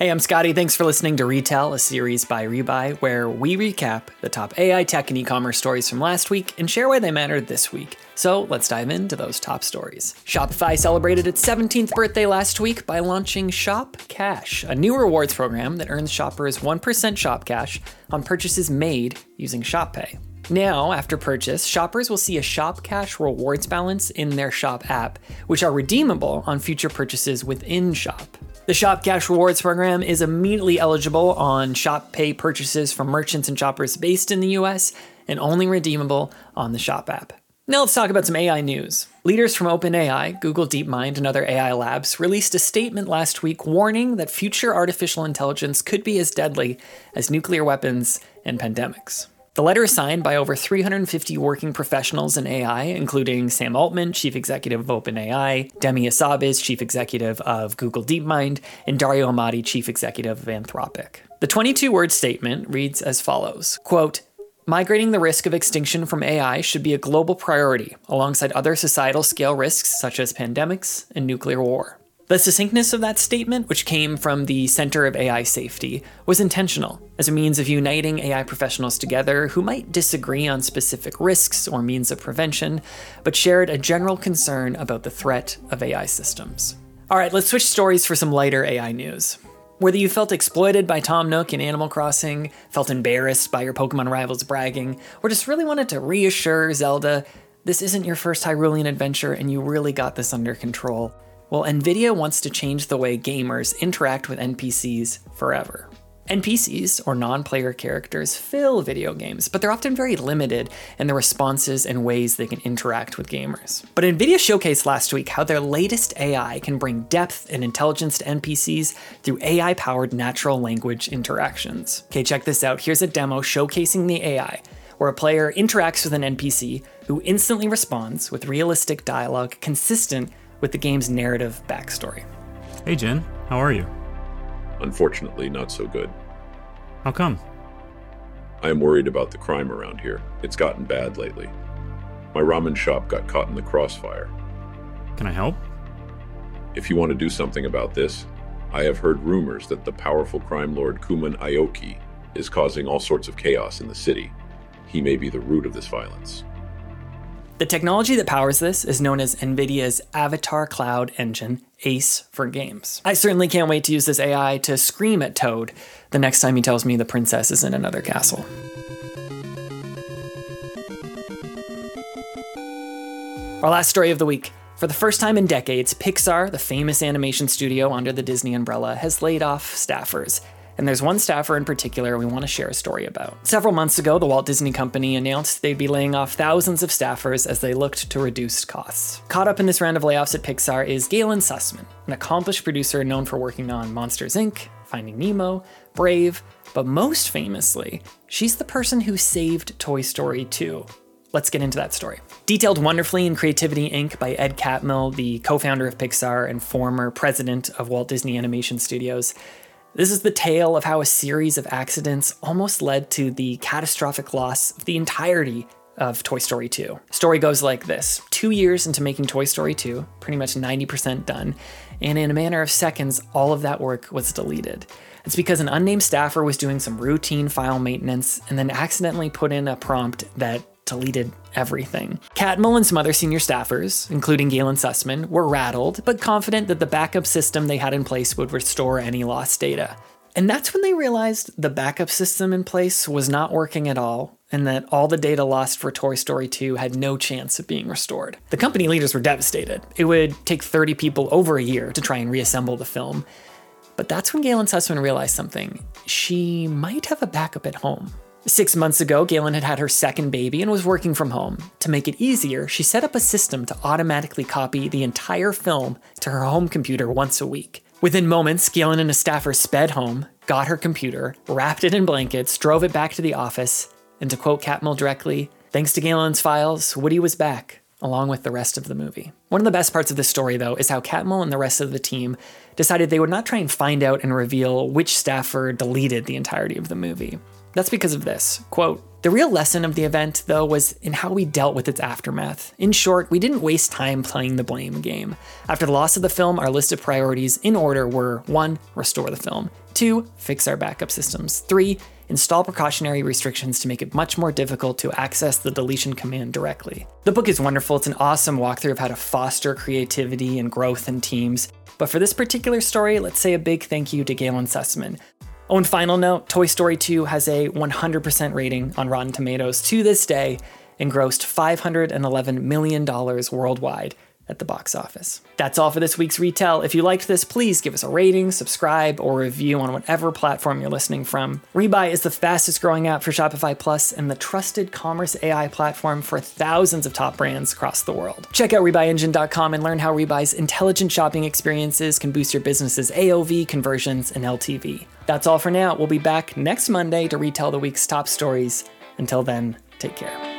Hey, I'm Scotty. Thanks for listening to Retell, a series by Rebuy, where we recap the top AI tech and e commerce stories from last week and share why they mattered this week. So let's dive into those top stories. Shopify celebrated its 17th birthday last week by launching Shop Cash, a new rewards program that earns shoppers 1% Shop Cash on purchases made using Shop Pay. Now, after purchase, shoppers will see a Shop Cash rewards balance in their Shop app, which are redeemable on future purchases within Shop. The Shop Cash Rewards program is immediately eligible on Shop Pay purchases from merchants and shoppers based in the US and only redeemable on the Shop app. Now let's talk about some AI news. Leaders from OpenAI, Google DeepMind, and other AI labs released a statement last week warning that future artificial intelligence could be as deadly as nuclear weapons and pandemics. The letter is signed by over 350 working professionals in AI, including Sam Altman, chief executive of OpenAI, Demis Hassabis, chief executive of Google DeepMind, and Dario Amodei, chief executive of Anthropic. The 22 word statement reads as follows quote, Migrating the risk of extinction from AI should be a global priority, alongside other societal scale risks such as pandemics and nuclear war. The succinctness of that statement, which came from the Center of AI Safety, was intentional as a means of uniting AI professionals together who might disagree on specific risks or means of prevention, but shared a general concern about the threat of AI systems. All right, let's switch stories for some lighter AI news. Whether you felt exploited by Tom Nook in Animal Crossing, felt embarrassed by your Pokemon rivals bragging, or just really wanted to reassure Zelda this isn't your first Hyrulean adventure and you really got this under control, well, NVIDIA wants to change the way gamers interact with NPCs forever. NPCs, or non player characters, fill video games, but they're often very limited in the responses and ways they can interact with gamers. But NVIDIA showcased last week how their latest AI can bring depth and intelligence to NPCs through AI powered natural language interactions. Okay, check this out. Here's a demo showcasing the AI, where a player interacts with an NPC who instantly responds with realistic dialogue consistent with the game's narrative backstory. Hey, Jen, how are you? Unfortunately, not so good. How come? I am worried about the crime around here. It's gotten bad lately. My ramen shop got caught in the crossfire. Can I help? If you want to do something about this, I have heard rumors that the powerful crime lord Kumon Aoki is causing all sorts of chaos in the city. He may be the root of this violence. The technology that powers this is known as NVIDIA's Avatar Cloud Engine, ACE for games. I certainly can't wait to use this AI to scream at Toad the next time he tells me the princess is in another castle. Our last story of the week. For the first time in decades, Pixar, the famous animation studio under the Disney umbrella, has laid off staffers and there's one staffer in particular we want to share a story about. Several months ago, the Walt Disney Company announced they'd be laying off thousands of staffers as they looked to reduce costs. Caught up in this round of layoffs at Pixar is Galyn Susman, an accomplished producer known for working on Monsters Inc., Finding Nemo, Brave, but most famously, she's the person who saved Toy Story 2. Let's get into that story. Detailed wonderfully in Creativity Inc. by Ed Catmull, the co founder of Pixar and former president of Walt Disney Animation Studios, this is the tale of how a series of accidents almost led to the catastrophic loss of the entirety of Toy Story 2. Story goes like this Two years into making Toy Story 2, pretty much 90% done, and in a matter of seconds, all of that work was deleted. It's because an unnamed staffer was doing some routine file maintenance and then accidentally put in a prompt that deleted everything. Catmull and some other senior staffers, including Galyn Susman, were rattled, but confident that the backup system they had in place would restore any lost data. And that's when they realized the backup system in place was not working at all, and that all the data lost for Toy Story 2 had no chance of being restored. The company leaders were devastated. It would take 30 people over a year to try and reassemble the film. But that's when Galyn Susman realized something. She might have a backup at home. Six months ago, Galyn had had her second baby and was working from home. To make it easier, she set up a system to automatically copy the entire film to her home computer once a week. Within moments, Galyn and a staffer sped home, got her computer, wrapped it in blankets, drove it back to the office, and to quote Catmull directly, thanks to Galyn's files, Woody was back, along with the rest of the movie. One of the best parts of this story, though, is how Catmull and the rest of the team decided they would not try and find out and reveal which staffer deleted the entirety of the movie. That's because of this. Quote, The real lesson of the event, though, was in how we dealt with its aftermath. In short, we didn't waste time playing the blame game. After the loss of the film, our list of priorities in order were 1. Restore the film, 2. Fix our backup systems, 3. Install precautionary restrictions to make it much more difficult to access the deletion command directly. The book is wonderful, it's an awesome walkthrough of how to foster creativity and growth in teams. But for this particular story, let's say a big thank you to Galyn Susman. Oh, and final note Toy Story 2 has a 100% rating on Rotten Tomatoes to this day and grossed $511 million worldwide at the box office. That's all for this week's Retell. If you liked this, please give us a rating, subscribe, or review on whatever platform you're listening from. Rebuy is the fastest growing app for Shopify Plus and the trusted commerce AI platform for thousands of top brands across the world. Check out RebuyEngine.com and learn how Rebuy's intelligent shopping experiences can boost your business's AOV, conversions, and LTV. That's all for now. We'll be back next Monday to retell the week's top stories. Until then, take care.